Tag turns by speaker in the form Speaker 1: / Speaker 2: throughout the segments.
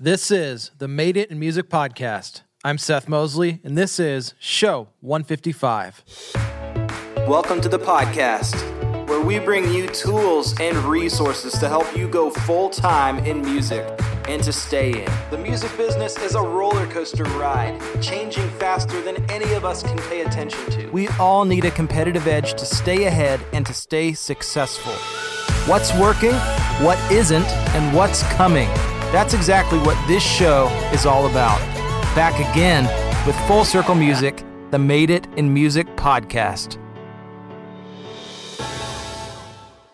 Speaker 1: This is the Made It in Music podcast. I'm Seth Mosley, and this is show 155.
Speaker 2: Welcome to the podcast, where we bring you tools and resources to help you go full time in music and to stay in. The music business is a roller coaster ride, changing faster than any of us can pay attention to. We all need a competitive edge to stay ahead and to stay successful. What's working, what isn't, and what's coming. That's exactly what this show is all about. Back again with Full Circle Music, the Made It in Music podcast.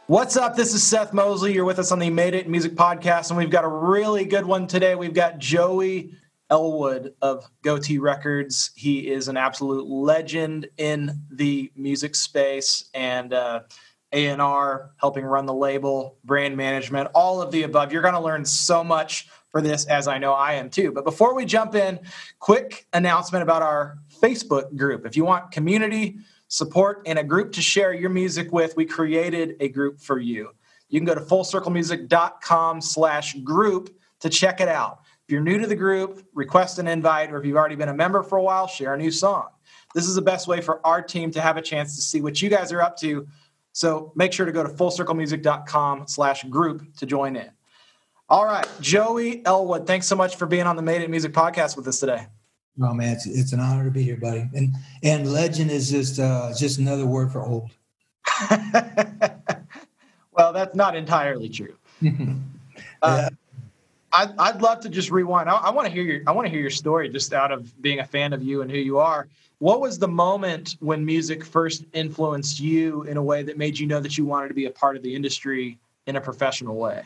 Speaker 2: What's up? This is Seth Mosley. You're with us on the Made It in Music podcast, and we've got a really good one today. We've got Joey Elwood of Gotee Records. He is an absolute legend in the music space, and uh, a&R, helping run the label, brand management, all of the above. You're going to learn so much for this, as I know I am too. But before we jump in, quick announcement about our Facebook group. If you want community support and a group to share your music with, we created a group for you. You can go to fullcirclemusic.com slash group to check it out. If you're new to the group, request an invite, or if you've already been a member for a while, share a new song. This is the best way for our team to have a chance to see what you guys are up to so make sure to go to fullcirclemusic.com slash group to join in. All right, Joey Elwood, thanks so much for being on the Made It Music podcast with us today.
Speaker 3: Oh man, it's, it's an honor to be here, buddy. And and legend is just uh, just another word for old.
Speaker 2: well, that's not entirely true. uh, I'd, I'd love to just rewind. I, I want to hear your I want to hear your story just out of being a fan of you and who you are. What was the moment when music first influenced you in a way that made you know that you wanted to be a part of the industry in a professional way?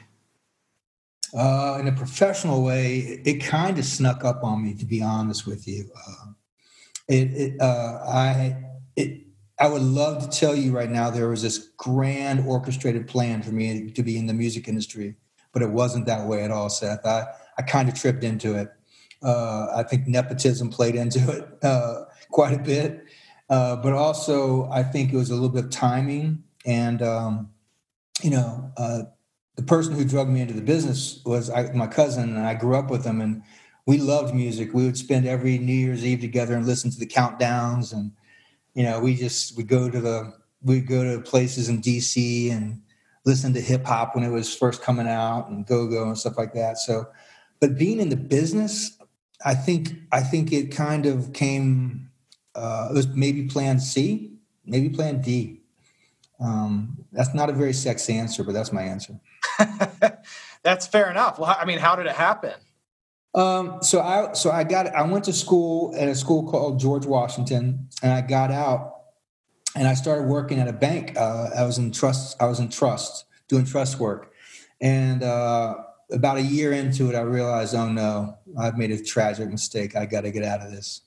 Speaker 3: Uh, in a professional way, it kind of snuck up on me, to be honest with you. Uh, it, it uh, I, it, I would love to tell you right now there was this grand orchestrated plan for me to be in the music industry, but it wasn't that way at all, Seth. I, I kind of tripped into it. Uh, I think nepotism played into it uh, quite a bit. Uh, but also, I think it was a little bit of timing. And, um, you know, uh, the person who drug me into the business was I, my cousin, and I grew up with him. And we loved music. We would spend every New Year's Eve together and listen to the countdowns. And, you know, we just, we go to the, we go to places in DC and listen to hip hop when it was first coming out and go go and stuff like that. So, but being in the business, I think I think it kind of came uh, it was maybe plan C, maybe plan D. Um, that's not a very sexy answer, but that's my answer.
Speaker 2: that's fair enough. Well, I mean, how did it happen?
Speaker 3: Um, so I so I got I went to school at a school called George Washington, and I got out and I started working at a bank. Uh, I was in trust. I was in trust doing trust work, and uh, about a year into it, I realized, oh no, I've made a tragic mistake. I got to get out of this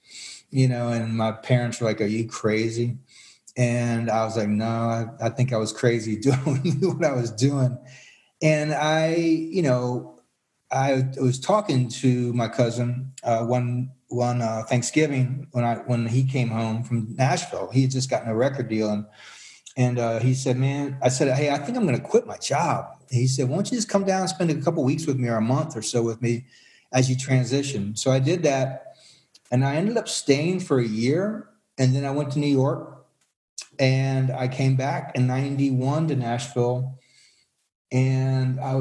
Speaker 3: you know, and my parents were like, Are you crazy? And I was like, No, I, I think I was crazy doing what I was doing. And I, you know, I was talking to my cousin uh, one one uh, Thanksgiving when I when he came home from Nashville. He had just gotten a record deal, and and uh, he said, "Man," I said, "Hey, I think I'm going to quit my job." he said, "Why don't you just come down and spend a couple weeks with me, or a month or so with me, as you transition?" So I did that, and I ended up staying for a year. And then I went to New York and I came back in 91 to Nashville. And I,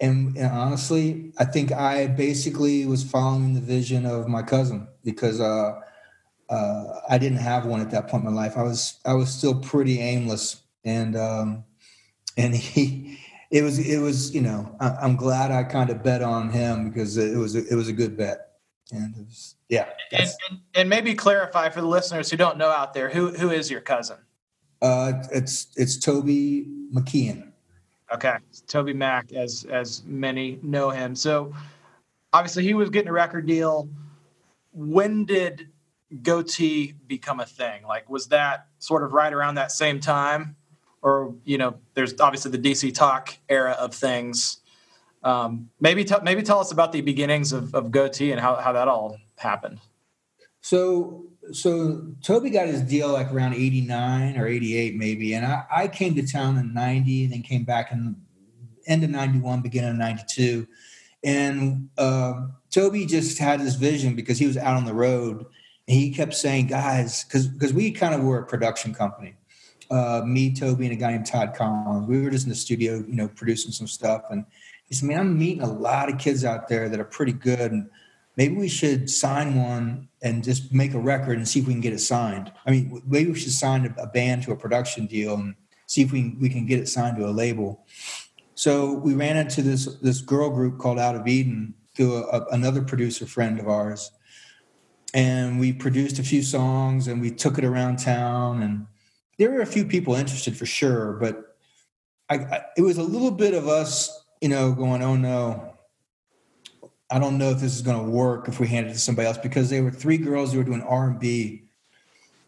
Speaker 3: and, and honestly, I think I basically was following the vision of my cousin because, uh, uh, I didn't have one at that point in my life. I was I was still pretty aimless, and um, and he it was it was you know I, am glad I kind of bet on him because it was it was a good bet, and it was yeah.
Speaker 2: And, and, and, maybe clarify for the listeners who don't know out there who who is your cousin?
Speaker 3: Uh, it's it's Toby McKeehan.
Speaker 2: Okay, Toby Mac, as as many know him. So obviously he was getting a record deal. When did Gotee become a thing? Like, was that sort of right around that same time, or you know, there's obviously the DC Talk era of things. Um, maybe t- maybe tell us about the beginnings of, of Gotee and how, how that all happened?
Speaker 3: So so Toby got his deal like around 89 or 88 maybe. And I, I came to town in 90 and then came back in end of 91, beginning of 92. And uh, Toby just had this vision because he was out on the road and he kept saying, guys, because because we kind of were a production company. Uh, me, Toby, and a guy named Todd Collins. We were just in the studio, you know, producing some stuff. And he said, Man, I'm meeting a lot of kids out there that are pretty good. And maybe we should sign one and just make a record and see if we can get it signed. I mean, maybe we should sign a band to a production deal and see if we, can, we can get it signed to a label. So we ran into this this girl group called Out of Eden through a, a, another producer friend of ours, and we produced a few songs and we took it around town. And there were a few people interested for sure, but I, I, it was a little bit of us, you know, going, "Oh no, I don't know if this is going to work if we hand it to somebody else because they were three girls who were doing R and B,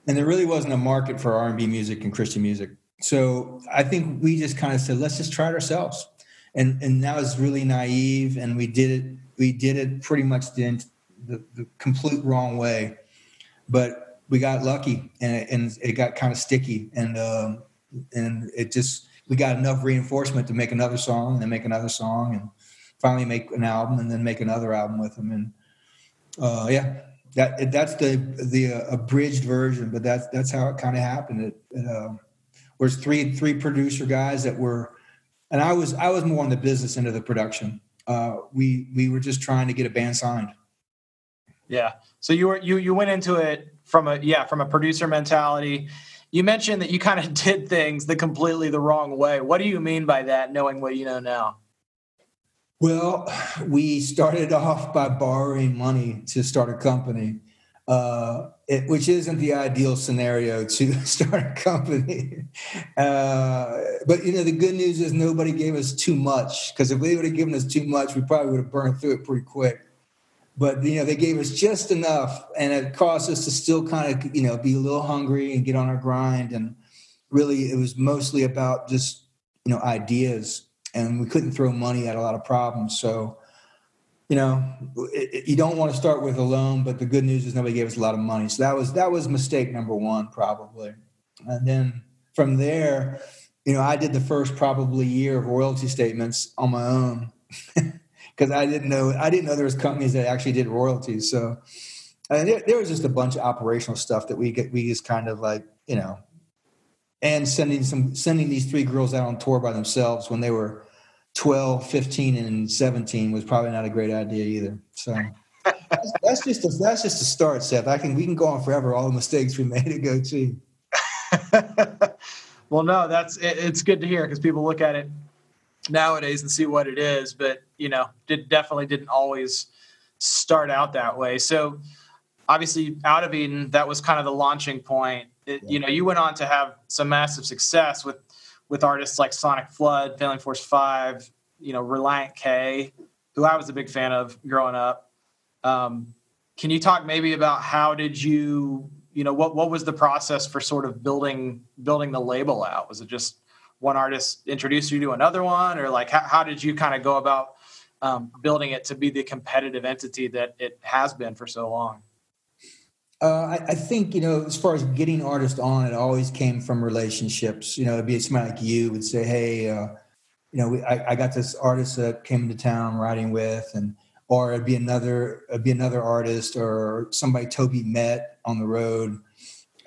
Speaker 3: and there really wasn't a market for R and B music and Christian music. So I think we just kind of said, let's just try it ourselves, and and that was really naive, and we did it. We did it pretty much the the, the complete wrong way, but we got lucky, and it, and it got kind of sticky, and um, and it just we got enough reinforcement to make another song, and make another song, and finally make an album and then make another album with them. And uh, yeah, that that's the the uh, abridged version, but that's that's how it kind of happened. It, it uh, was three three producer guys that were, and I was I was more on the business end of the production. Uh, we we were just trying to get a band signed.
Speaker 2: Yeah. So you were you you went into it from a yeah from a producer mentality. You mentioned that you kind of did things the completely the wrong way. What do you mean by that? Knowing what you know now.
Speaker 3: Well, we started off by borrowing money to start a company, uh, it, which isn't the ideal scenario to start a company. Uh, but you know, the good news is nobody gave us too much because if they would have given us too much, we probably would have burned through it pretty quick. But you know, they gave us just enough, and it caused us to still kind of you know be a little hungry and get on our grind. And really, it was mostly about just you know ideas and we couldn't throw money at a lot of problems. So, you know, it, it, you don't want to start with a loan, but the good news is nobody gave us a lot of money. So that was that was mistake number one, probably. And then from there, you know, I did the first probably year of royalty statements on my own because I didn't know I didn't know there was companies that actually did royalties. So and there, there was just a bunch of operational stuff that we get we just kind of like you know and sending some sending these three girls out on tour by themselves when they were 12, 15, and 17 was probably not a great idea either. So that's, that's, just a, that's just a start, Seth. I can we can go on forever all the mistakes we made at GOT.
Speaker 2: well, no, that's it, it's good to hear because people look at it nowadays and see what it is, but you know, did definitely didn't always start out that way. So obviously, out of Eden, that was kind of the launching point. It, yeah. You know, you went on to have some massive success with with artists like Sonic Flood, Family Force Five, you know, Relient K, who I was a big fan of growing up. Um, can you talk maybe about how did you, you know, what what was the process for sort of building building the label out? Was it just one artist introduced you to another one, or like how, how did you kind of go about um, building it to be the competitive entity that it has been for so long?
Speaker 3: Uh, I, I, think you know, as far as getting artists on, it always came from relationships. You know, it'd be somebody like you would say, "Hey, uh, you know, we, I, I, got this artist that came into town writing with," and or it'd be another, it'd be another artist or somebody Toby met on the road.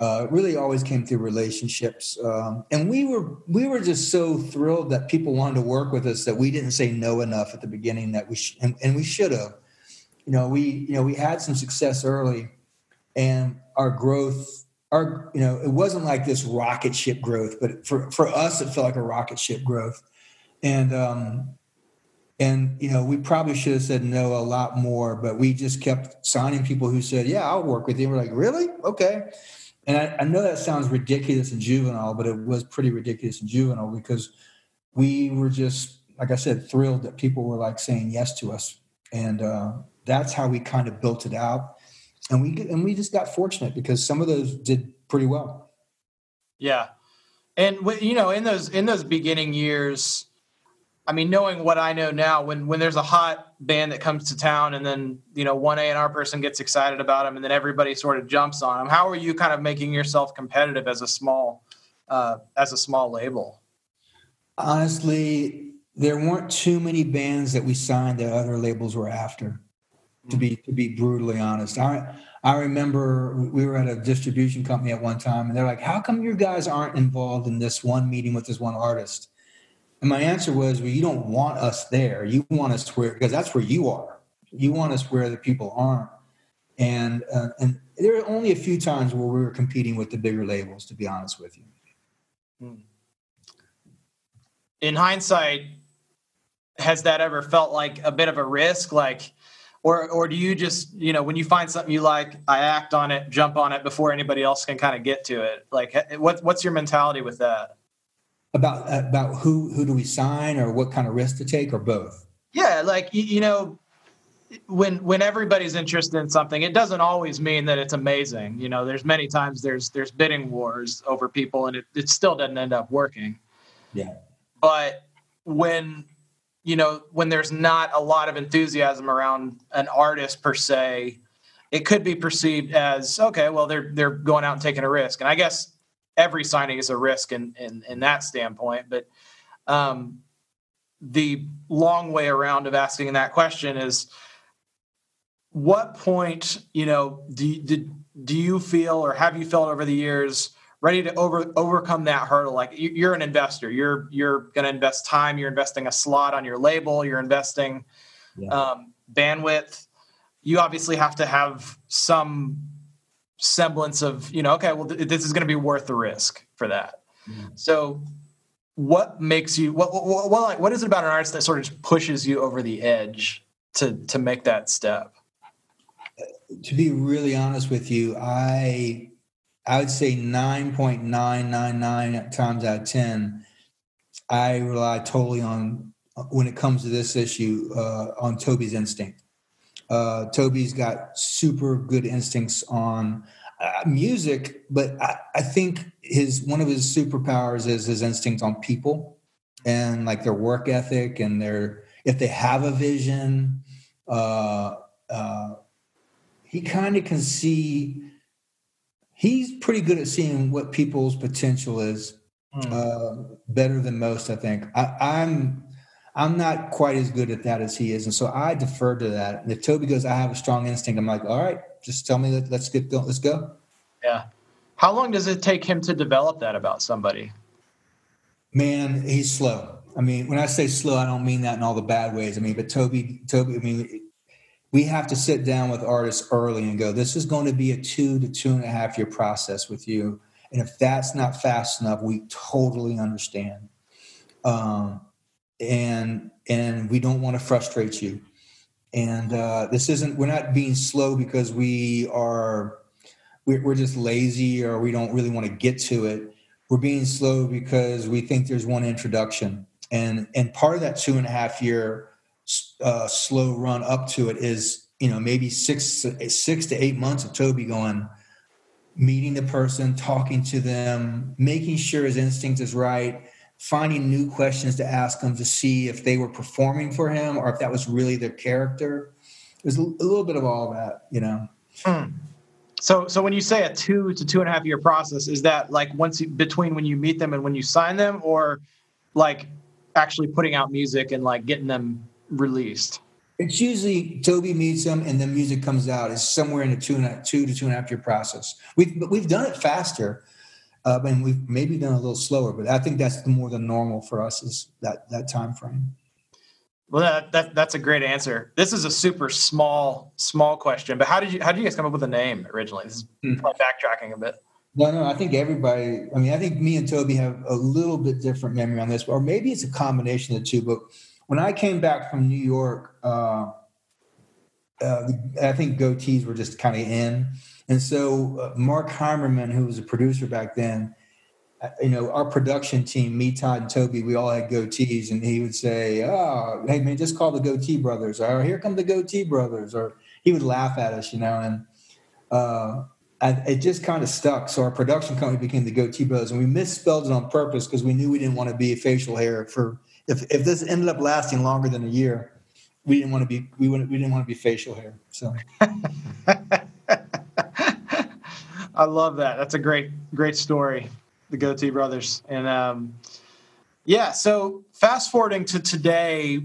Speaker 3: Uh, really, always came through relationships, um, and we were we were just so thrilled that people wanted to work with us that we didn't say no enough at the beginning that we sh- and, and we should have. You know, we you know we had some success early and our growth our you know it wasn't like this rocket ship growth but for for us it felt like a rocket ship growth. And um and you know we probably should have said no a lot more but we just kept signing people who said yeah i'll work with you. And we're like really? Okay. And I, I know that sounds ridiculous and juvenile but it was pretty ridiculous and juvenile because we were just like i said thrilled that people were like saying yes to us. And uh, that's how we kind of built it out and we and we just got fortunate because some of those did pretty well.
Speaker 2: Yeah, and you know, in those in those beginning years, I mean, knowing what I know now, when when there's a hot band that comes to town, and then you know one A and R person gets excited about them, and then everybody sort of jumps on them. How are you kind of making yourself competitive as a small uh, as a small label?
Speaker 3: Honestly, there weren't too many bands that we signed that other labels were after. To be to be brutally honest, I I remember we were at a distribution company at one time, and they're like, "How come you guys aren't involved in this one meeting with this one artist?" And my answer was, "Well, you don't want us there. You want us where because that's where you are. You want us where the people aren't." And uh, and there are only a few times where we were competing with the bigger labels, to be honest with you.
Speaker 2: Hmm. In hindsight, has that ever felt like a bit of a risk? Like, or or do you just you know when you find something you like, I act on it, jump on it before anybody else can kind of get to it? Like, what what's your mentality with that?
Speaker 3: About about who who do we sign, or what kind of risk to take, or both?
Speaker 2: Yeah, like you, you know, when when everybody's interested in something it doesn't always mean that it's amazing you know there's many times there's there's bidding wars over people and it, it still doesn't end up working
Speaker 3: yeah
Speaker 2: but when you know when there's not a lot of enthusiasm around an artist per se it could be perceived as okay well they're they're going out and taking a risk. And i guess every signing is a risk in in, in that standpoint. But um the long way around of asking that question is what point you know do, do, do you feel or have you felt over the years ready to over overcome that hurdle. Like you're an investor. You're you're going to invest time. You're investing a slot on your label. You're investing yeah. um, bandwidth. You obviously have to have some semblance of you know okay well th- this is going to be worth the risk for that. Mm-hmm. so what makes you what, what what what is it about an artist that sort of pushes you over the edge to to make that step?
Speaker 3: To be really honest with you, I I would say nine point nine nine nine times out of ten, I rely totally on when it comes to this issue uh, on Toby's instinct. Uh, Toby's got super good instincts on uh, music, but I, I, think his one of his superpowers is his instinct on people and like their work ethic and their if they have a vision. Uh, uh he kind of can see he's pretty good at seeing what people's potential is mm. uh, better than most i think. I, i'm i'm not quite as good at that as he is and so i defer to that. And if toby goes i have a strong instinct i'm like all right just tell me that let's get going. let's go.
Speaker 2: Yeah. How long does it take him to develop that about somebody?
Speaker 3: Man he's slow. I mean when i say slow i don't mean that in all the bad ways. I mean but toby toby i mean we have to sit down with artists early and go, this is going to be a two to two and a half year process with you. And if that's not fast enough, we totally understand. Um, and and we don't want to frustrate you. And uh, this isn't we're not being slow because we are we're, we're just lazy or we don't really want to get to it. We're being slow because we think there's one introduction. And and part of that two and a half year uh, slow run up to it is you know maybe six six to eight months of Toby going, meeting the person, talking to them, making sure his instinct is right, finding new questions to ask them to see if they were performing for him or if that was really their character. There's a little bit of all that, you know.
Speaker 2: Hmm. So, so when you say a two to two and a half year process, is that like once you, between when you meet them and when you sign them, or like actually putting out music and like getting them released?
Speaker 3: It's usually Toby meets them and then music comes out. It's somewhere in a two and a two to two and a half year process. We've we've done it faster, uh, and we've maybe done a little slower. But I think that's more than normal for us is that that time frame.
Speaker 2: Well, that, that that's a great answer. This is a super small small question, but how did you how did you guys come up with the name originally? This is mm-hmm. backtracking a bit.
Speaker 3: No, no, I think everybody. I mean, I think me and Toby have a little bit different memory on this, or maybe it's a combination of the two. But when I came back from New York, uh, uh, I think goatees were just kind of in. And so uh, Mark Heimermann, who was a producer back then, uh, you know, our production team, me, Todd, and Toby, we all had goatees, and he would say, "Oh, hey man, just call the Goatee Brothers," or "Here come the Goatee Brothers," or he would laugh at us, you know, and uh, I, it just kind of stuck. So our production company became the Goatee Brothers, and we misspelled it on purpose because we knew we didn't want to be facial hair for if if this ended up lasting longer than a year, we didn't want to be we wouldn't we didn't want to be facial hair. So
Speaker 2: I love that. That's a great great story, the Gotee Brothers, and um, Yeah. So fast forwarding to today,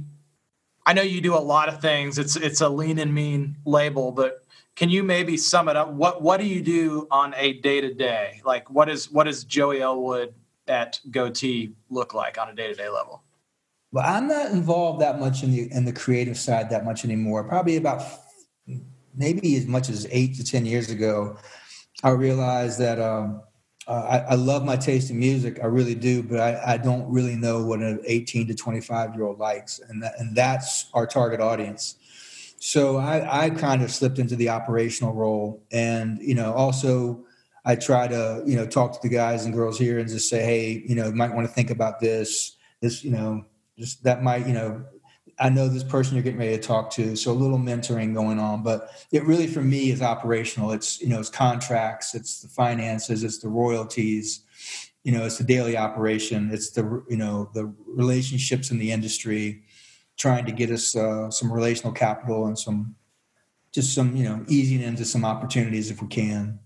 Speaker 2: I know you do a lot of things. It's it's a lean and mean label, but can you maybe sum it up? What what do you do on a day to day? Like what is what does Joey Elwood at Goatee look like on a day to day level?
Speaker 3: Well, I'm not involved that much in the in the creative side that much anymore. Probably about maybe as much as eight to ten years ago, I realized that um, uh, I, I, love my taste in music. I really do, but I, I don't really know what an 18 to 25 year old likes, and that, and that's our target audience. So I, I kind of slipped into the operational role, and you know, also I try to you know talk to the guys and girls here and just say, hey, you know, you might want to think about this. This, you know, just that might you know I know this person you're getting ready to talk to. So a little mentoring going on, but it really for me is operational. It's you know it's contracts, it's the finances, it's the royalties, you know, it's the daily operation, it's the you know the relationships in the industry, trying to get us uh, some relational capital and some just some you know easing into some opportunities if we can.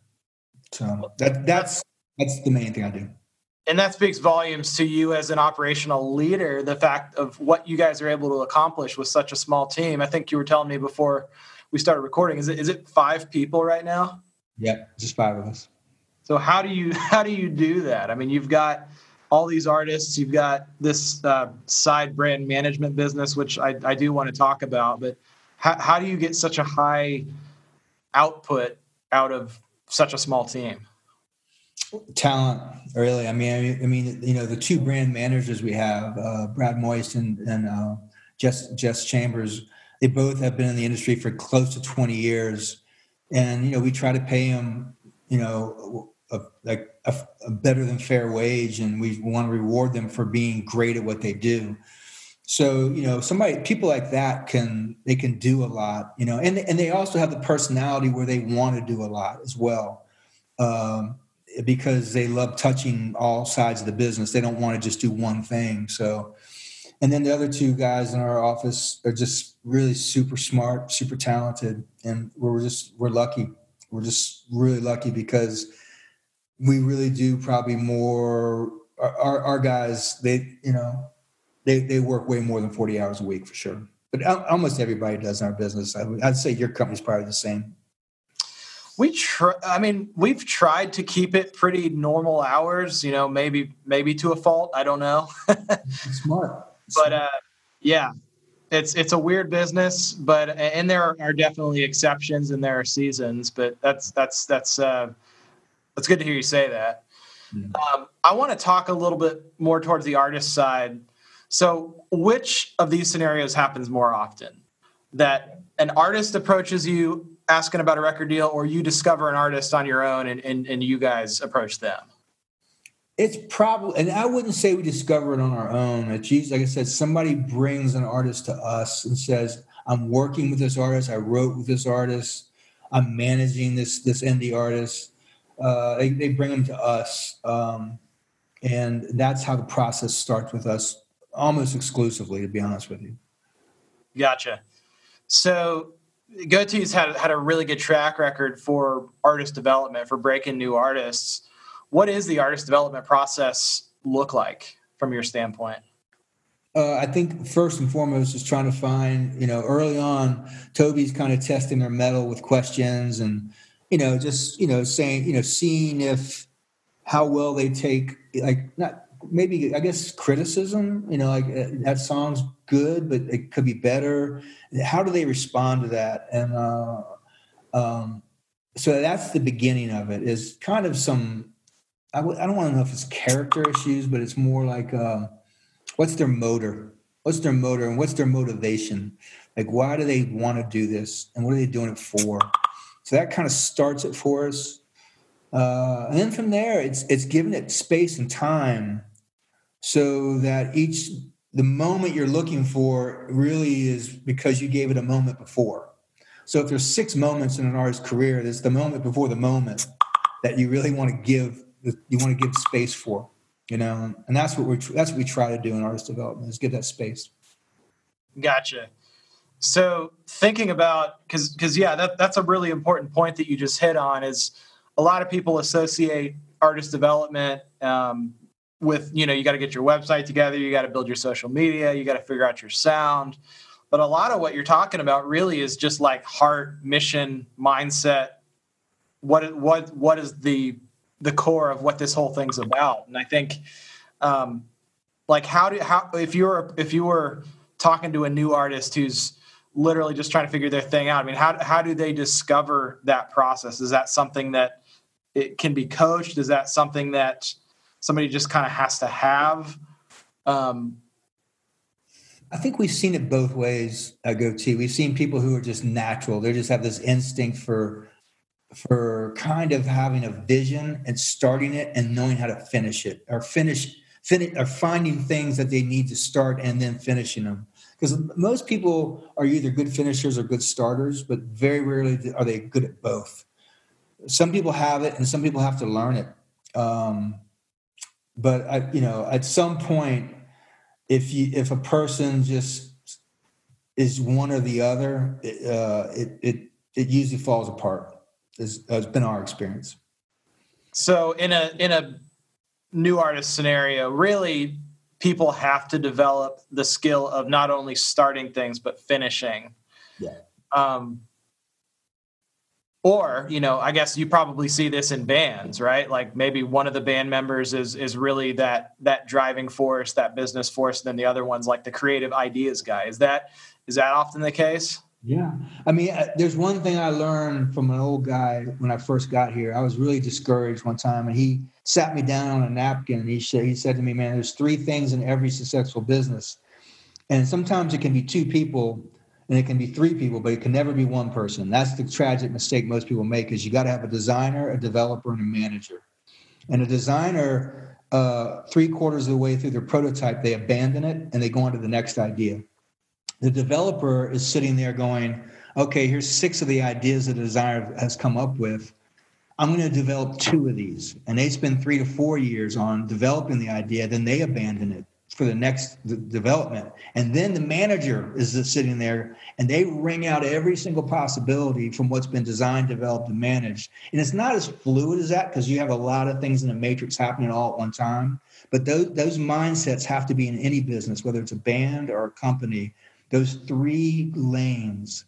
Speaker 3: So that that's that's the main thing I do
Speaker 2: and that speaks volumes to you as an operational leader the fact of what you guys are able to accomplish with such a small team. I think you were telling me before we started recording is it is it five people right now?
Speaker 3: Yeah just five of us.
Speaker 2: So how do you how do you do that? I mean you've got all these artists you've got this uh, side brand management business which I, I do want to talk about but how, how do you get such a high output out of such a small team
Speaker 3: talent really i mean i mean you know the two brand managers we have uh, brad moist and, and uh, jess jess chambers they both have been in the industry for close to 20 years. And you know we try to pay them you know a, like a, a better than fair wage and we want to reward them for being great at what they do. So you know somebody people like that can they can do a lot you know and and they also have the personality where they want to do a lot as well. Um, because they love touching all sides of the business. They don't want to just do one thing. So, and then the other two guys in our office are just really super smart, super talented, and we're just we're lucky. We're just really lucky because we really do probably more. Our, our guys, they you know, they they work way more than forty hours a week for sure. But almost everybody does in our business. I'd say your company's probably the same.
Speaker 2: We try. I mean, we've tried to keep it pretty normal hours. You know, maybe maybe to a fault. I don't know.
Speaker 3: Smart.
Speaker 2: But uh, yeah, it's it's a weird business. But and there are definitely exceptions and there are seasons. But that's that's that's uh, that's good to hear you say that. Mm-hmm. Um, I want to talk a little bit more towards the artist side. So, which of these scenarios happens more often? That an artist approaches you asking about a record deal or you discover an artist on your own and, and, and you guys approach them?
Speaker 3: It's probably, and I wouldn't say we discover it on our own. It's usually, like I said, somebody brings an artist to us and says, I'm working with this artist. I wrote with this artist. I'm managing this, this indie artist. Uh, they, they bring them to us. Um, and that's how the process starts with us almost exclusively, to be honest with you.
Speaker 2: Gotcha. So Gotee's had had a really good track record for artist development for breaking new artists. What is the artist development process look like from your standpoint?
Speaker 3: Uh, I think first and foremost is trying to find, you know, early on, Toby's kind of testing their mettle with questions and, you know, just, you know, saying, you know, seeing if how well they take, like, not maybe I guess criticism. You know, like uh, that song's good, but it could be better. How do they respond to that? And uh, um, so that's the beginning of it. Is kind of some. I w- I don't want to know if it's character issues, but it's more like uh, what's their motor? What's their motor and what's their motivation? Like, why do they want to do this, and what are they doing it for? So that kind of starts it for us. Uh, and then from there, it's it's giving it space and time so that each the moment you're looking for really is because you gave it a moment before. So if there's six moments in an artist's career, there's the moment before the moment that you really want to give you want to give space for, you know, and that's what we're that's what we try to do in artist development is give that space.
Speaker 2: Gotcha. So thinking about because because yeah, that that's a really important point that you just hit on is a lot of people associate artist development um, with you know you got to get your website together you got to build your social media you got to figure out your sound. But a lot of what you're talking about really is just like heart mission mindset. What what what is the the core of what this whole thing's about? And i think um like how do how if you were if you were talking to a new artist who's literally just trying to figure their thing out i mean how how do they discover that process? Is that something that it can be coached? Is that something that somebody just kind of has to have. Um,
Speaker 3: I think we've seen it both ways at Gotee. We've seen people who are just natural; they just have this instinct for for kind of having a vision and starting it and knowing how to finish it, or finish finish or finding things that they need to start and then finishing them. Because most people are either good finishers or good starters, but very rarely are they good at both. Some people have it, and some people have to learn it. Um, but I, you know, at some point, if you if a person just is one or the other, uh, it it it usually falls apart. Has, has been our experience.
Speaker 2: So in a in a new artist scenario, really people have to develop the skill of not only starting things but finishing.
Speaker 3: Yeah.
Speaker 2: Um, or you know i guess you probably see this in bands right? Like maybe one of the band members is is really that that driving force that business force and then the other one's like the creative ideas guy. Is that is that often the case?
Speaker 3: Yeah. I mean uh, there's one thing i learned from an old guy when i first got here. I was really discouraged one time and he sat me down on a napkin and he said he said to me man there's three things in every successful business and sometimes it can be two people and it can be three people, but it can never be one person. That's the tragic mistake most people make is you got to have a designer, a developer, and a manager. And a designer, uh, three quarters of the way through their prototype, they abandon it and they go on to the next idea. The developer is sitting there going, okay, here's six of the ideas that the designer has come up with. I'm going to develop two of these. And they spend three to four years on developing the idea, then they abandon it for the next development. And then the manager is sitting there and they ring out every single possibility from what's been designed, developed, and managed. And it's not as fluid as that because you have a lot of things in the matrix happening all at one time. But those, those mindsets have to be in any business, whether it's a band or a company. Those three lanes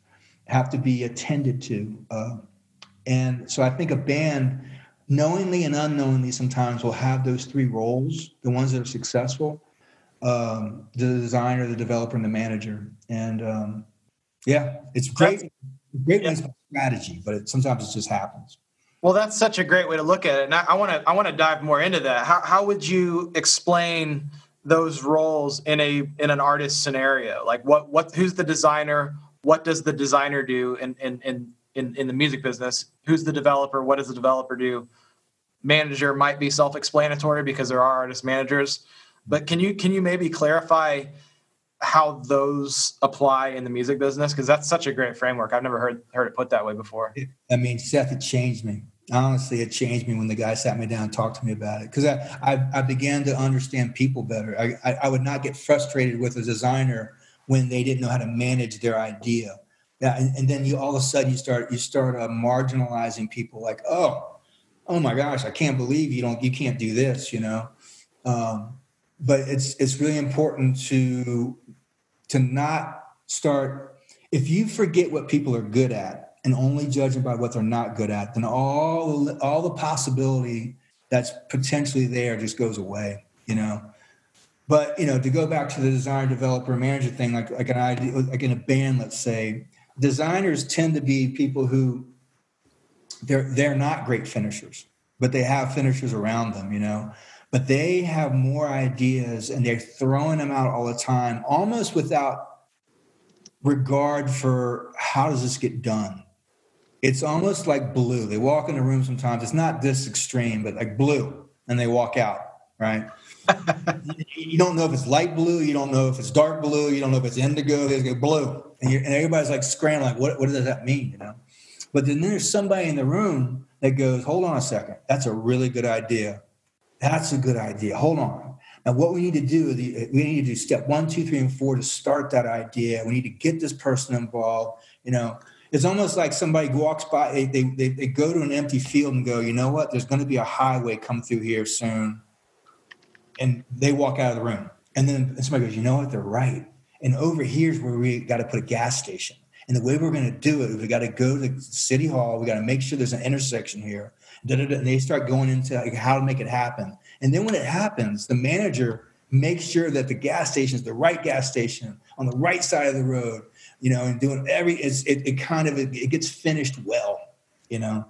Speaker 3: have to be attended to. Uh, and so I think a band, knowingly and unknowingly, sometimes will have those three roles, the ones that are successful um, the designer, the developer, and the manager. And um, yeah, it's great. Great yeah. strategy, but it, sometimes it just happens.
Speaker 2: Well, that's such a great way to look at it, and I want to I want to dive more into that. How how would you explain those roles in a in an artist scenario? Like what what who's the designer? What does the designer do in in in in, in the music business? Who's the developer? What does the developer do? Manager might be self-explanatory because there are artist managers but can you can you maybe clarify how those apply in the music business? Because that's such a great framework. I've never heard heard it put that way before.
Speaker 3: I mean, Seth, it changed me. Honestly, it changed me when the guy sat me down and talked to me about it because I, I, I began to understand people better. I, I, I would not get frustrated with a designer when they didn't know how to manage their idea. Yeah, and, and then you all of a sudden you start you start uh, marginalizing people like oh oh my gosh I can't believe you don't you can't do this you know um, but it's it's really important to to not start if you forget what people are good at and only judge them by what they're not good at then all all the possibility that's potentially there just goes away you know? But you know to go back to the designer developer manager thing like like an idea like in a band let's say designers tend to be people who they're they're not great finishers but they have finishers around them you know but they have more ideas and they're throwing them out all the time, almost without regard for how does this get done. It's almost like blue. They walk in the room sometimes. It's not this extreme, but like blue, and they walk out. Right? you don't know if it's light blue. You don't know if it's dark blue. You don't know if it's indigo. They go blue, and, and everybody's like scrambling. Like, what, what does that mean? You know. But then there's somebody in the room that goes, "Hold on a second. That's a really good idea that's a good idea. Hold on. Now, what we need to do, is we need to do step one, two, three, and four to start that idea. We need to get this person involved. You know, it's almost like somebody walks by, they, they, they go to an empty field and go, you know what, there's going to be a highway come through here soon. and they walk out of the room. And then somebody goes, you know what? They're right. And over here's where we got to put a gas station. And the way we're going to do it, we got to go to City Hall. We got to make sure there's an intersection here. And they start going into like how to make it happen. And then when it happens, the manager makes sure that the gas station is the right gas station on the right side of the road. You know, and doing every it, it kind of it, it gets finished well. You know,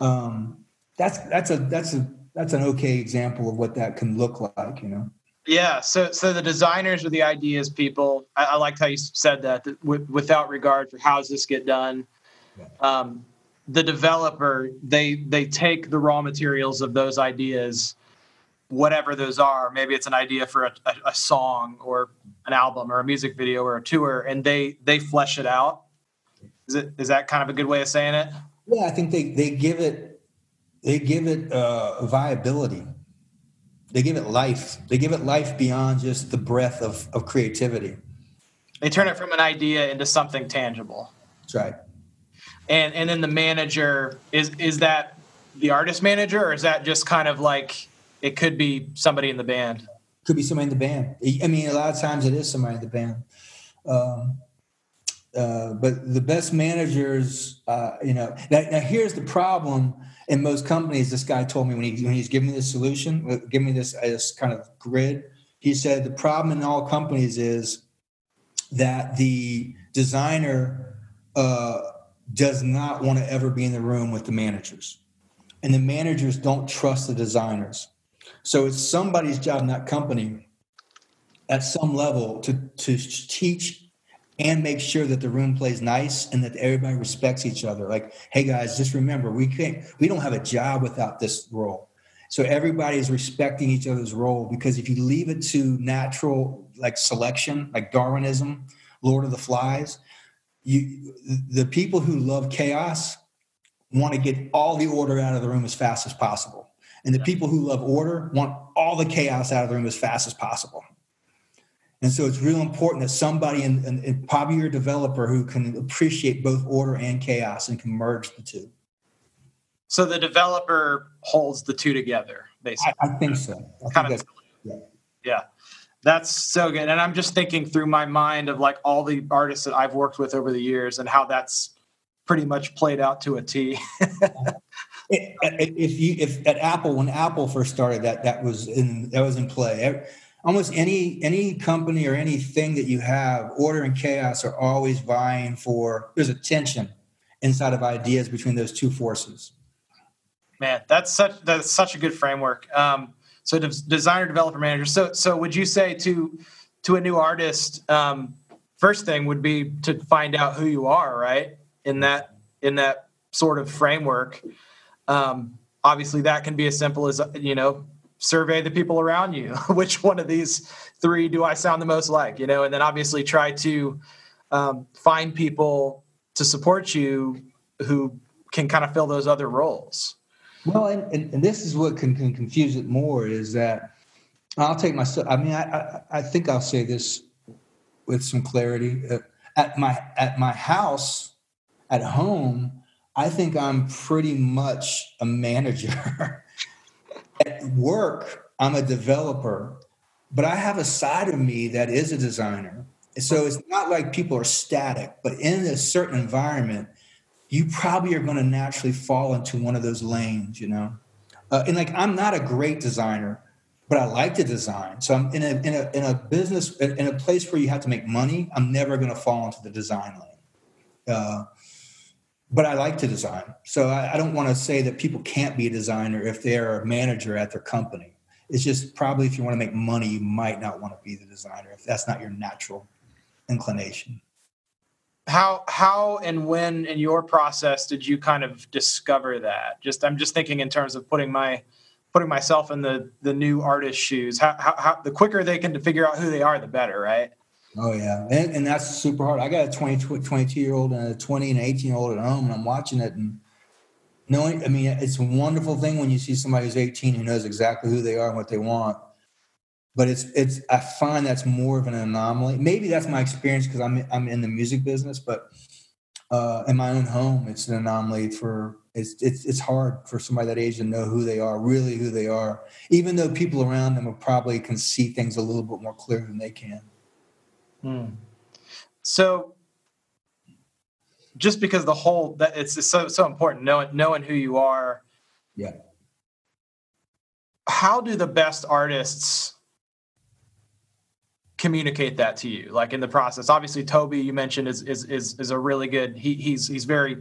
Speaker 3: um, that's that's a that's a that's an okay example of what that can look like. You know.
Speaker 2: Yeah. So, so the designers are the ideas people. I, I liked how you said that, that w- without regard for how does this get done. Um, the developer, they they take the raw materials of those ideas, whatever those are. Maybe it's an idea for a, a, a song or an album or a music video or a tour, and they they flesh it out. Is it is that kind of a good way of saying it?
Speaker 3: Yeah, I think they they give it they give it uh, viability they give it life. They give it life beyond just the breath of, of creativity.
Speaker 2: They turn it from an idea into something tangible.
Speaker 3: That's right.
Speaker 2: And and then the manager is is that the artist manager or is that just kind of like it could be somebody in the band?
Speaker 3: Could be somebody in the band. I mean, a lot of times it is somebody in the band. Um, uh, but the best managers, uh, you know, now, now here's the problem in most companies, this guy told me when he when he's giving me this solution, uh, give me this this kind of grid. He said the problem in all companies is that the designer uh, does not want to ever be in the room with the managers, and the managers don't trust the designers. So it's somebody's job in that company at some level to to teach and make sure that the room plays nice and that everybody respects each other. Like, hey guys, just remember we can't we don't have a job without this role. So everybody is respecting each other's role because if you leave it to natural like selection, like Darwinism, Lord of the Flies, you the people who love chaos want to get all the order out of the room as fast as possible. And the people who love order want all the chaos out of the room as fast as possible. And so it's real important that somebody, in, in, in, probably your developer, who can appreciate both order and chaos and can merge the two.
Speaker 2: So the developer holds the two together, basically.
Speaker 3: I, I think so. I kind
Speaker 2: think of, yeah. yeah. That's so good. And I'm just thinking through my mind of like all the artists that I've worked with over the years and how that's pretty much played out to a T.
Speaker 3: if you if at Apple when Apple first started that that was in that was in play almost any any company or anything that you have order and chaos are always vying for there's a tension inside of ideas between those two forces
Speaker 2: man that's such that's such a good framework um, so designer developer manager. So so would you say to to a new artist um, first thing would be to find out who you are right? In that in that sort of framework. Um, obviously that can be as simple as you know survey the people around you. Which one of these three do i sound the most like you know? And then obviously try to um, find people to support you who can kind of fill those other roles
Speaker 3: well and, and, and this is what can, can, confuse it more is that i'll take myself i mean I, I, I think i'll say this with some clarity uh, at my at my house at home i think i'm pretty much a manager at work, I'm a developer, but I have a side of me that is a designer. So it's not like people are static, but in a certain environment, you probably are going to naturally fall into one of those lanes, you know? Uh, and like, I'm not a great designer, but I like to design. So I'm in a, in a, in a business, in a place where you have to make money, I'm never going to fall into the design lane. Uh, but I like to design. So I, I don't want to say that people can't be a designer if they're a manager at their company. It's just probably if you want to make money, you might not want to be the designer if that's not your natural inclination.
Speaker 2: How how and when in your process did you kind of discover that? Just I'm just thinking in terms of putting my putting myself in the the new artist shoes. How, how, how the quicker they can figure out who they are, the better, right?
Speaker 3: Oh yeah, and, and that's super hard. I got a 20, 22 year old and a 20 and 18 year old at home, and I'm watching it and knowing. I mean, it's a wonderful thing when you see somebody who's 18 who knows exactly who they are and what they want. But it's it's I find that's more of an anomaly. Maybe that's my experience because I'm I'm in the music business, but uh, in my own home, it's an anomaly for it's it's it's hard for somebody that age to know who they are, really who they are, even though people around them probably can see things a little bit more clear than they can.
Speaker 2: Hmm. So, just because the whole that it's so so important knowing knowing who you are.
Speaker 3: Yeah.
Speaker 2: How do the best artists communicate that to you like in the process. Obviously toby you mentioned is is is, is a really good he, he's he's very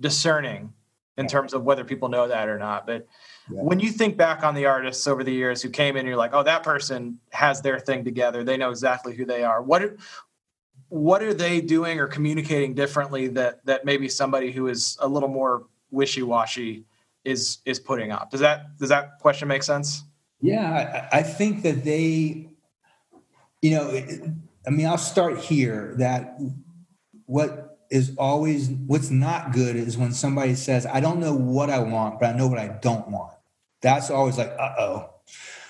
Speaker 2: discerning in terms of whether people know that or not but yeah. when you think back on the artists over the years who came in and you're like oh that person has their thing together. They know exactly who they are. What what are they doing or communicating differently that that maybe somebody who is a little more wishy-washy is is putting up? Does that does that question make sense?
Speaker 3: Yeah i, I think that they you know, I mean, I'll start here that what is always what's not good is when somebody says, I don't know what I want, but I know what I don't want. That's always like, uh oh.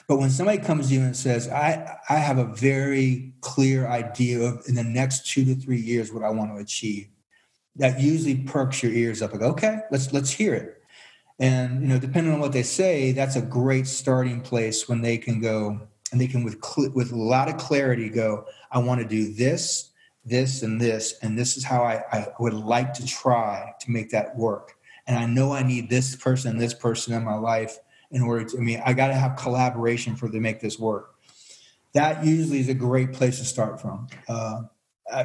Speaker 3: But when somebody comes to you and says, I, I have a very clear idea of in the next two to three years what I want to achieve, that usually perks your ears up. Like, okay, let's let's hear it. And you know, depending on what they say, that's a great starting place when they can go, and they can with with a lot of clarity go i want to do this this and this and this is how I, I would like to try to make that work. And i know i need this person this person in my life in order to i mean i got to have collaboration for to make this work. That usually is a great place to start from. Uh,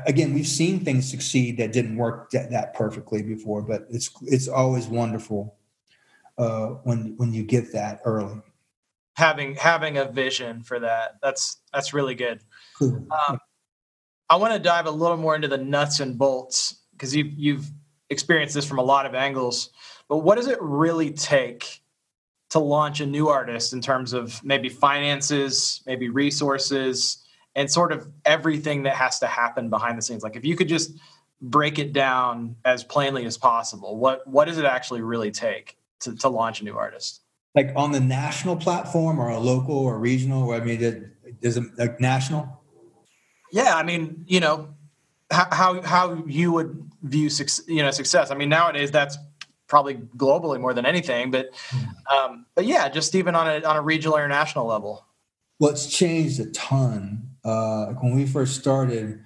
Speaker 3: again we've seen things succeed that didn't work that, that perfectly before but it's it's always wonderful uh, when when you get that early
Speaker 2: having having a vision for that. That's that's really good. Um, I want to dive a little more into the nuts and bolts because you've you've experienced this from a lot of angles. But what does it really take to launch a new artist in terms of maybe finances, maybe resources, and sort of everything that has to happen behind the scenes? Like if you could just break it down as plainly as possible, what what does it actually really take to, to launch a new artist?
Speaker 3: Like on the national platform or a local or regional? Or I mean, is it like national?
Speaker 2: Yeah, I mean, you know, how how you would view you know success. I mean, nowadays that's probably globally more than anything, but um, but yeah, just even on a on a regional or national level.
Speaker 3: Well, it's changed a ton. Uh, when we first started,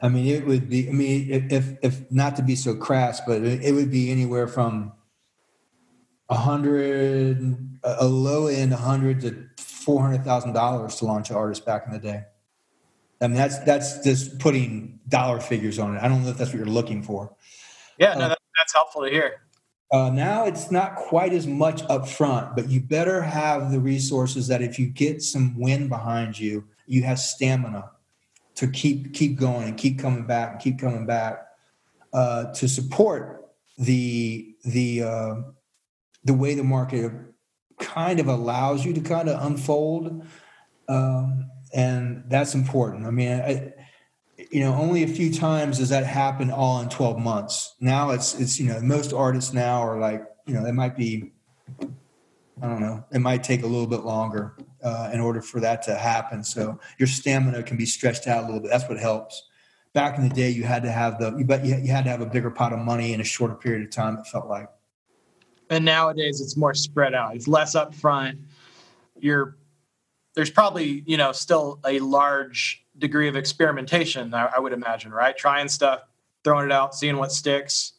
Speaker 3: I mean, it would be. I mean, if if, not to be so crass, but it, it would be anywhere from hundred, a low end, a hundred to four hundred thousand dollars to launch an artist back in the day. I mean, that's that's just putting dollar figures on it. I don't know if that's what you're looking for.
Speaker 2: Yeah, no, uh, that, that's helpful to hear.
Speaker 3: Uh, now it's not quite as much upfront, but you better have the resources that if you get some wind behind you, you have stamina to keep keep going and keep coming back and keep coming back uh, to support the the uh, the way the market kind of allows you to kind of unfold. Um, and that's important. I mean, I, you know, only a few times does that happen all in 12 months. Now it's, it's, you know, most artists now are like, you know, it might be, I don't know, it might take a little bit longer uh, in order for that to happen. So your stamina can be stretched out a little bit. That's what helps. Back in the day, you had to have the, you bet you had to have a bigger pot of money in a shorter period of time. It felt like
Speaker 2: and nowadays it's more spread out. It's less upfront. You're there's probably you know still a large degree of experimentation I, I, would imagine right? Trying stuff throwing it out seeing what sticks.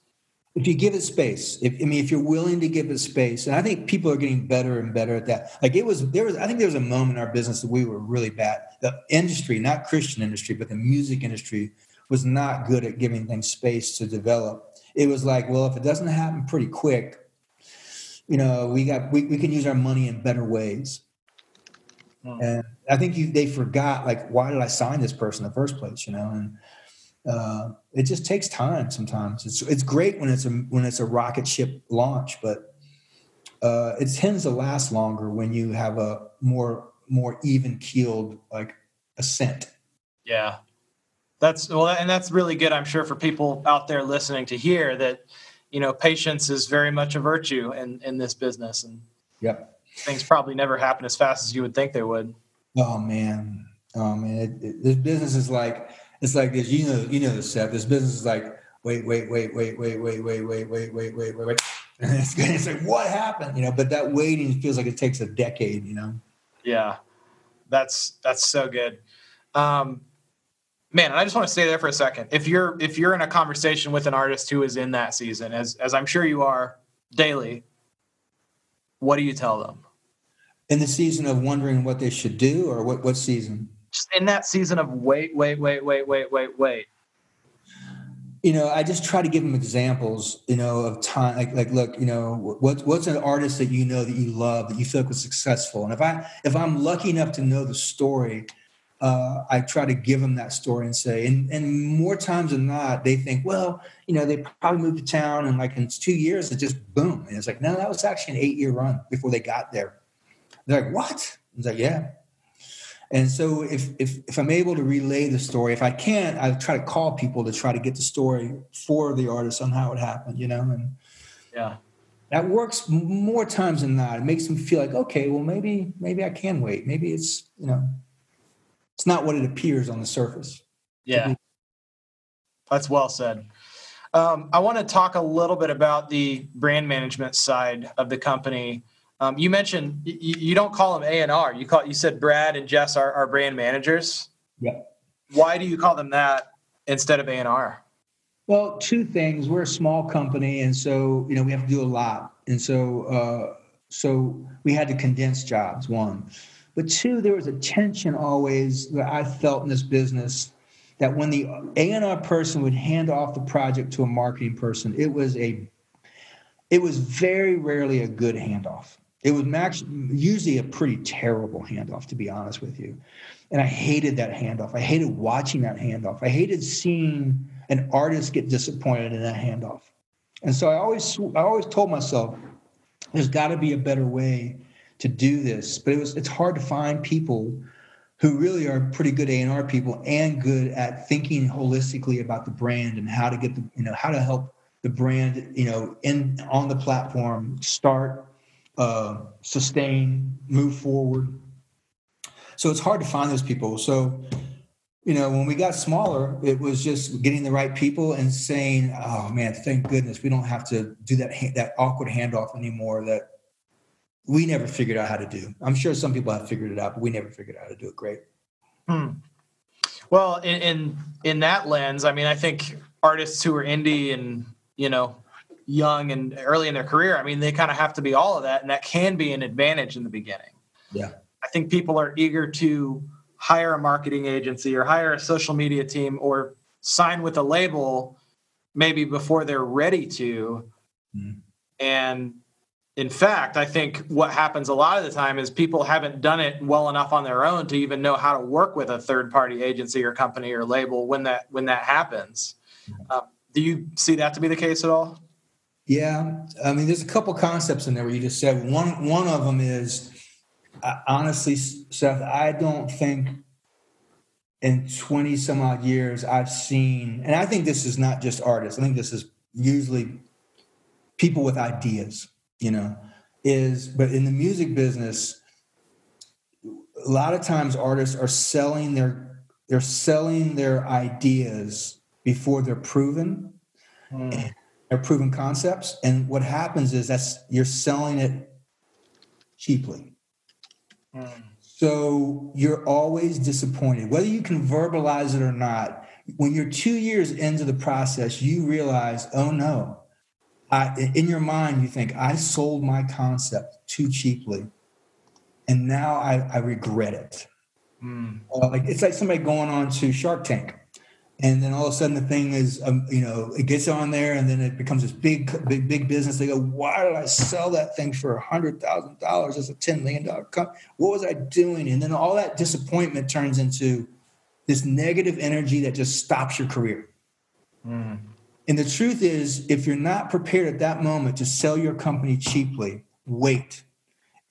Speaker 3: If you give it space if i mean if you're willing to give it space and i think people are getting better and better at that. Like it was there was i think there was a moment in our business that we were really bad. The industry not christian industry but the music industry was not good at giving things space to develop. It was like well if it doesn't happen pretty quick you know, we got we, we can use our money in better ways. Hmm. And I think you, they forgot like why did I sign this person in the first place? You know, and uh, it just takes time sometimes. It's it's great when it's a when it's a rocket ship launch, but uh, it tends to last longer when you have a more more even keeled like ascent.
Speaker 2: Yeah, that's well, and that's really good. I'm sure for people out there listening to hear that you know, patience is very much a virtue in in this business, and
Speaker 3: yep,
Speaker 2: things probably never happen as fast as you would think they would.
Speaker 3: Oh man, oh man, it, it, this business is like it's like this. You know, you know, Seth. This business is like wait, wait, wait, wait, wait, wait, wait, wait, wait, wait, wait, wait, wait. And it's, it's like, what happened? You know, but that waiting feels like it takes a decade, you know?
Speaker 2: Yeah. That's that's so good. Um man, and I just want to stay there for a second. If you're if you're in a conversation with an artist who is in that season, as as I'm sure you are daily, what do you tell them?
Speaker 3: In the season of wondering what they should do, or what what season?
Speaker 2: Just in that season of wait, wait, wait, wait, wait, wait, wait.
Speaker 3: You know, I just try to give them examples, you know, of time. Like, like, look, you know, what, what's an artist that you know that you love that you feel like was successful? And if I if I'm lucky enough to know the story, uh, I try to give them that story and say, and, and more times than not, they think, well, you know, they probably moved to town and like in two years, it just boom. And it's like, no, that was actually an eight year run before they got there. They're like, what? It's like, yeah. And so if, if, if I'm able to relay the story, if I can't, I try to call people to try to get the story for the artist on how it happened, you know, and
Speaker 2: yeah,
Speaker 3: that works more times than not. It makes them feel like, okay, well, maybe, maybe I can wait. Maybe it's, you know, it's not what it appears on the surface.
Speaker 2: Yeah. That's well said. Um, I want to talk a little bit about the brand management side of the company. Um, you mentioned you, you, don't call them A and R. You call you said Brad and Jess are, are brand managers.
Speaker 3: Yeah.
Speaker 2: Why do you call them that instead of A and R?
Speaker 3: Well, two things. We're a small company, and so you know we have to do a lot, and so uh, so we had to condense jobs. One, but two, there was a tension always that I felt in this business that when the A&R person would hand off the project to a marketing person, it was a it was very rarely a good handoff. It was max, usually a pretty terrible handoff, to be honest with you. And I hated that handoff. I hated watching that handoff. I hated seeing an artist get disappointed in that handoff. And so I always I always told myself, there's got to be a better way to do this. But it was it's hard to find people who really are pretty good A&R people and good at thinking holistically about the brand and how to get the you know how to help the brand you know in on the platform start uh, sustain move forward so it's hard to find those people so you know when we got smaller it was just getting the right people and saying oh man thank goodness we don't have to do that that awkward handoff anymore that we never figured out how to do. I'm sure some people have figured it out, but we never figured out how to do it great.
Speaker 2: Hmm. Well, in, in in that lens, I mean, I think artists who are indie and you know young and early in their career, I mean, they kind of have to be all of that, and that can be an advantage in the beginning.
Speaker 3: Yeah,
Speaker 2: I think people are eager to hire a marketing agency or hire a social media team or sign with a label maybe before they're ready to, mm. and in fact, I think what happens a lot of the time is people haven't done it well enough on their own to even know how to work with a third party agency or company or label when that when that happens. Uh, do you see that to be the case at all?
Speaker 3: Yeah, I mean, there's a couple concepts in there where you just said one. One of them is uh, honestly, Seth. I don't think in 20 some odd years I've seen, and I think this is not just artists. I think this is usually people with ideas you know, is but in the music business, a lot of times artists are selling their they're selling their ideas before they're proven. Mm. They're proven concepts. And what happens is that's you're selling it cheaply. Mm. So you're always disappointed, whether you can verbalize it or not. When you're two years into the process, you realize, oh no, I, in your mind, you think, I sold my concept too cheaply. And now I, I regret it. Mm. Uh, like it's like somebody going on to Shark Tank, and then all of a sudden the thing is, um, you know, it gets on there, and then it becomes this big, big, big business. They go, "Why did I sell that thing for a hundred thousand dollars as a ten million dollar company? What was I doing?" And then all that disappointment turns into this negative energy that just stops your career. Mm. And the truth is, if you're not prepared at that moment to sell your company cheaply, wait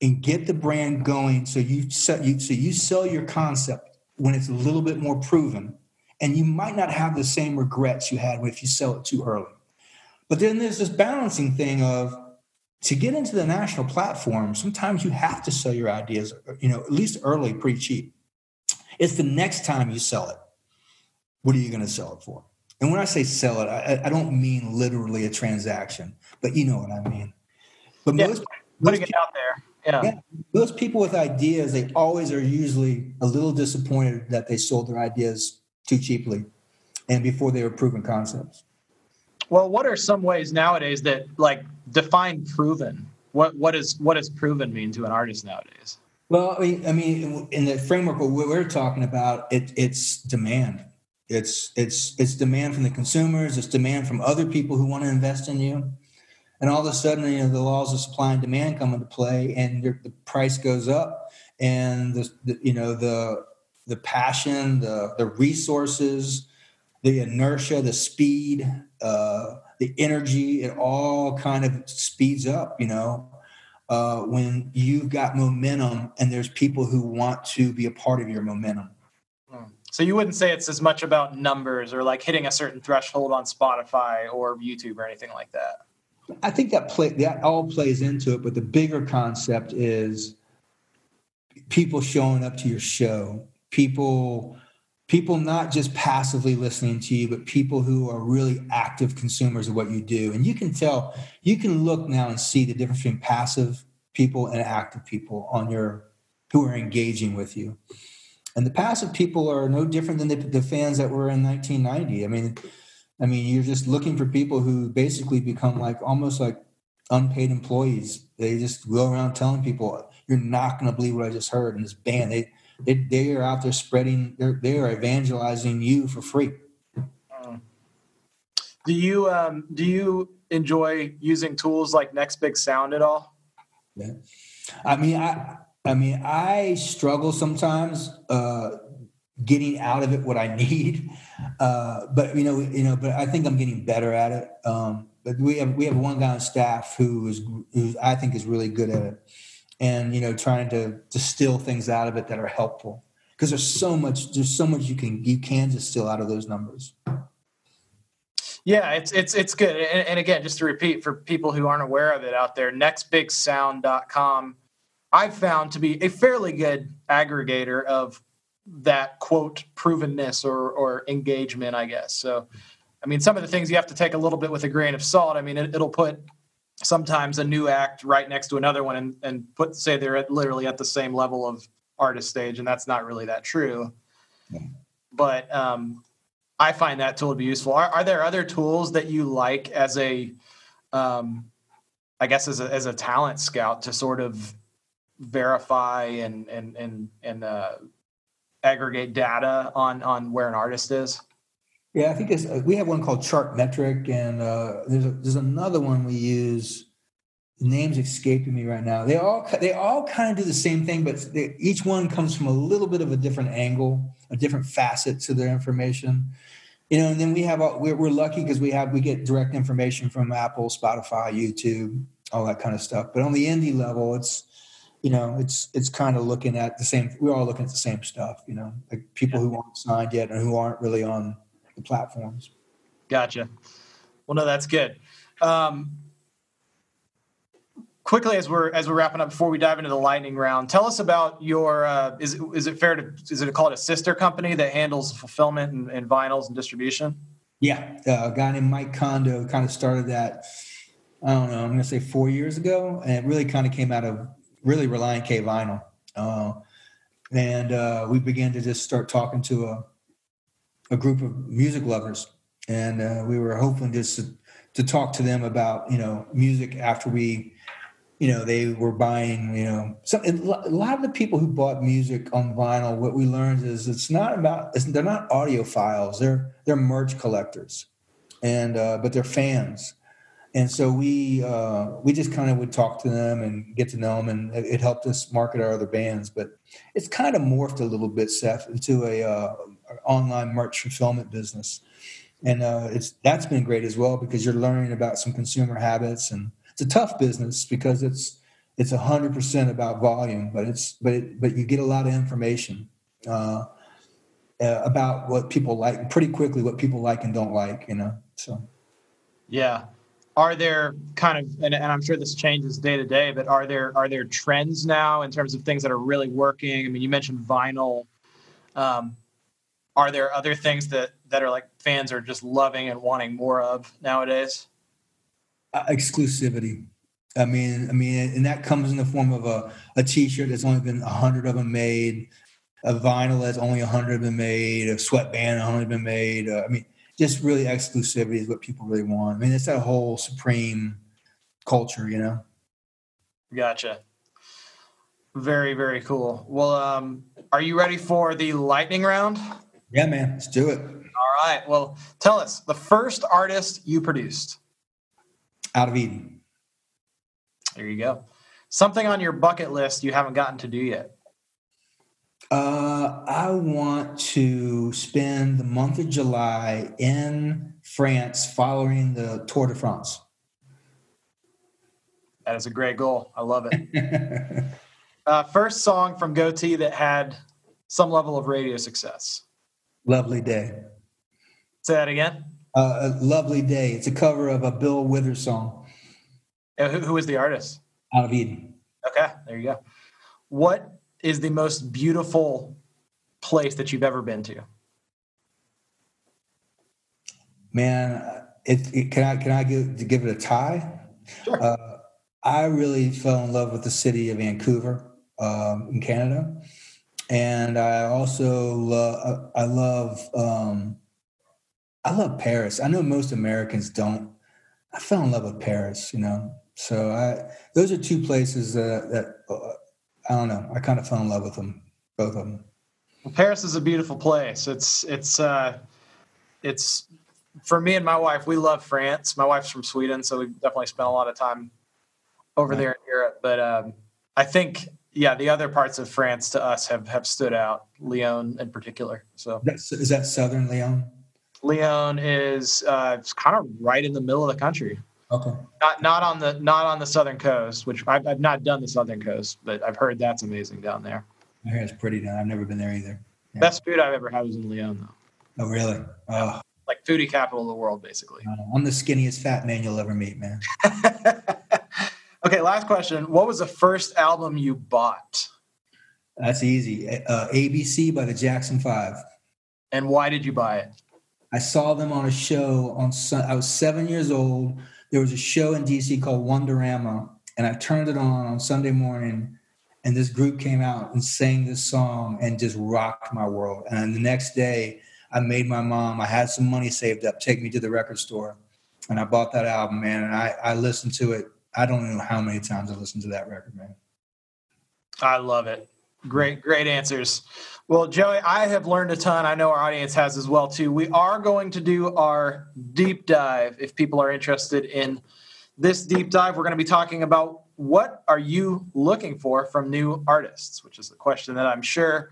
Speaker 3: and get the brand going so you, sell, you, so you sell your concept when it's a little bit more proven. And you might not have the same regrets you had if you sell it too early. But then there's this balancing thing of to get into the national platform, sometimes you have to sell your ideas, you know, at least early, pretty cheap. It's the next time you sell it. What are you going to sell it for? And when I say sell it, I, I don't mean literally a transaction, but you know what I mean. But
Speaker 2: Yeah,
Speaker 3: most,
Speaker 2: Putting
Speaker 3: most
Speaker 2: it out there. Yeah.
Speaker 3: yeah, most people with ideas, they always are usually a little disappointed that they sold their ideas too cheaply and before they were proven concepts.
Speaker 2: Well, what are some ways nowadays that like define proven? What what is what does proven mean to an artist nowadays?
Speaker 3: Well, I mean, I mean, in the framework of what we're talking about, it, it's demand. It's it's it's demand from the consumers. It's demand from other people who want to invest in you. And all of a sudden, you know, the laws of supply and demand come into play, and the price goes up, and the, the you know the the passion, the the resources, the inertia, the speed, uh, the energy, it all kind of speeds up. You know, uh, when you've got momentum and there's people who want to be a part of your momentum.
Speaker 2: So you wouldn't say it's as much about numbers or like hitting a certain threshold on Spotify or YouTube or anything like that.
Speaker 3: I think that play that all plays into it, but the bigger concept is people showing up to your show, people people not just passively listening to you, but people who are really active consumers of what you do. And you can tell, you can look now and see the difference between passive people and active people on your who are engaging with you. And the passive people are no different than the, the fans that were in 1990. I mean, I mean, you're just looking for people who basically become like almost like unpaid employees. They just go around telling people, "You're not going to believe what I just heard." in this band, they they they are out there spreading. They're they are evangelizing you for free.
Speaker 2: Do you um, do you enjoy using tools like Next Big Sound at all?
Speaker 3: Yeah, I mean, I I mean, I struggle sometimes uh, getting out of it what I need, uh, but you know, you know, but I think I'm getting better at it. Um, but we have we have one guy on staff who is who I think is really good at it, and you know, trying to distill things out of it that are helpful because there's so much there's so much you can you can distill out of those numbers.
Speaker 2: Yeah, it's it's it's good. And, and again, just to repeat for people who aren't aware of it out there, nextbigsound.com I've found to be a fairly good aggregator of that quote provenness or or engagement, I guess. So I mean some of the things you have to take a little bit with a grain of salt. I mean it, will put sometimes a new act right next to another one and, and put say they're at, literally at the same level of artist stage and that's not really that true. But um I find that tool to be useful. Are, are there other tools that you like as a, um, I guess as a, as a talent scout to sort of verify and and and and uh, aggregate data on on where an artist is?
Speaker 3: Yeah, I think it's, we have one called Chartmetric, and uh, there's a, there's another one we use. The name's escaping me right now. They all they all kind of do the same thing, but they, each one comes from a little bit of a different angle, a different facet to their information you know and then we have we're, we're lucky because we have we get direct information from apple spotify youtube all that kind of stuff but on the indie level it's you know it's it's kind of looking at the same we're all looking at the same stuff you know like people who aren't signed yet and who aren't really on the platforms.
Speaker 2: Gotcha. Well no that's good. Um, quickly as we're as we're wrapping up before we dive into the lightning round tell us about your uh, is, is it fair to is it called a sister company that handles fulfillment and, and vinyls and distribution?
Speaker 3: Yeah uh, a guy named mike kondo kind of started that i don't know i'm going to say four years ago and it really kind of came out of really Relient K vinyl. Uh, and uh, we began to just start talking to a, a group of music lovers. And uh, we were hoping just to, to talk to them about you know music after we you know they were buying you know a lot of the people who bought music on vinyl what we learned is it's not about it's, they're not audiophiles. They're they're merch collectors. And uh, but they're fans and so we uh, we just kind of would talk to them and get to know them and it, helped us market our other bands but it's kind of morphed a little bit seth into a uh, online merch fulfillment business and uh, it's that's been great as well because you're learning about some consumer habits and it's a tough business because it's it's hundred percent about volume, but it's but it, but you get a lot of information uh, about what people like pretty quickly, what people like and don't like, you know. So,
Speaker 2: yeah. Are there kind of and, and I'm sure this changes day to day, but are there are there trends now in terms of things that are really working? I mean, you mentioned vinyl. Um, are there other things that that are like fans are just loving and wanting more of nowadays?
Speaker 3: Uh, exclusivity. I mean, I mean, and that comes in the form of a, a T-shirt that's only been a hundred of them made, a vinyl that's only a hundred them made, a sweatband only been made. Uh, I mean, just really exclusivity is what people really want. I mean, it's that whole supreme culture, you know.
Speaker 2: Gotcha. Very, very cool. Well, um, are you ready for the lightning round?
Speaker 3: Yeah, man. Let's do it.
Speaker 2: All right. Well, tell us the first artist you produced.
Speaker 3: Out of Eden.
Speaker 2: There you go. Something on your bucket list you haven't gotten to do yet.
Speaker 3: Uh, I want to spend the month of July in France following the Tour de France.
Speaker 2: That is a great goal. I love it. uh, first song from Gotee that had some level of radio success.
Speaker 3: Lovely Day.
Speaker 2: Say that again.
Speaker 3: Uh, a Lovely Day. It's a cover of a Bill Withers song.
Speaker 2: Uh, who, who is the artist?
Speaker 3: Out of Eden.
Speaker 2: Okay, there you go. What is the most beautiful place that you've ever been to?
Speaker 3: Man, it, it can I can I give give it a tie?
Speaker 2: Sure.
Speaker 3: Uh, I really fell in love with the city of Vancouver um, in Canada, and I also love I love um, I love Paris. I know most Americans don't. I fell in love with Paris, you know. So I those are two places that that uh, I don't know. I kind of fell in love with them, both of them.
Speaker 2: Well, Paris is a beautiful place. It's it's uh, it's for me and my wife. We love France. My wife's from Sweden, so we definitely spent a lot of time over right. there in Europe. But um, I think yeah, the other parts of France to us have have stood out. Lyon in particular. So
Speaker 3: That's, is that southern Lyon?
Speaker 2: Lyon is uh, it's kind of right in the middle of the country.
Speaker 3: Okay.
Speaker 2: Not not on the not on the southern coast, which I've, I've not done the southern coast, but I've heard that's amazing down there.
Speaker 3: I hear it's pretty down. I've never been there either.
Speaker 2: Yeah. Best food I've ever had was in Lyon, though.
Speaker 3: Oh, really? Oh.
Speaker 2: Like foodie capital of the world, basically.
Speaker 3: I'm the skinniest fat man you'll ever meet, man.
Speaker 2: okay, last question. What was the first album you bought?
Speaker 3: That's easy. Uh, ABC by the Jackson Five.
Speaker 2: And why did you buy it?
Speaker 3: I saw them on a show on. I was seven years old there was a show in DC called Wonderama, and I turned it on on Sunday morning, and this group came out and sang this song and just rocked my world. And the next day, I made my mom. I had some money saved up, take me to the record store, and I bought that album, man. And I I listened to it. I don't know how many times I listened to that record, man.
Speaker 2: I love it. Great, great answers. Well, Joey, I have learned a ton. I know our audience has as well too. We are going to do our deep dive if people are interested in this deep dive. We're going to be talking about what are you looking for from new artists, which is a question that I'm sure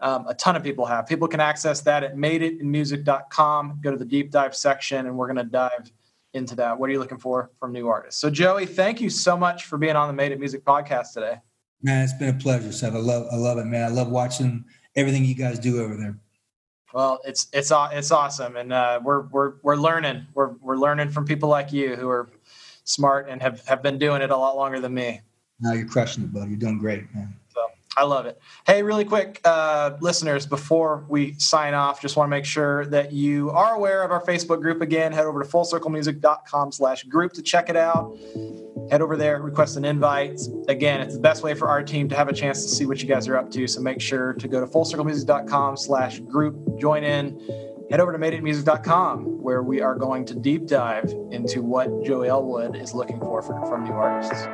Speaker 2: um, a ton of people have. People can access that at madeitinmusic.com. Go to the deep dive section, and we're going to dive into that. What are you looking for from new artists? So, Joey, thank you so much for being on the Made It Music podcast today.
Speaker 3: Man, it's been a pleasure, Seth. I love, I love it, man. I love watching everything you guys do over there.
Speaker 2: Well, it's it's it's awesome, and uh, we're we're we're learning. We're we're learning from people like you who are smart and have have been doing it a lot longer than me.
Speaker 3: No, you're crushing it, buddy. You're doing great, man.
Speaker 2: So I love it. Hey, really quick, uh, listeners, before we sign off, just want to make sure that you are aware of our Facebook group. Again, head over to fullcirclemusic.com/group to check it out head over there, request an invite. Again, it's the best way for our team to have a chance to see what you guys are up to. So make sure to go to fullcirclemusic.com slash group, join in, head over to madeitmusic.com where we are going to deep dive into what Joey Elwood is looking for from new artists.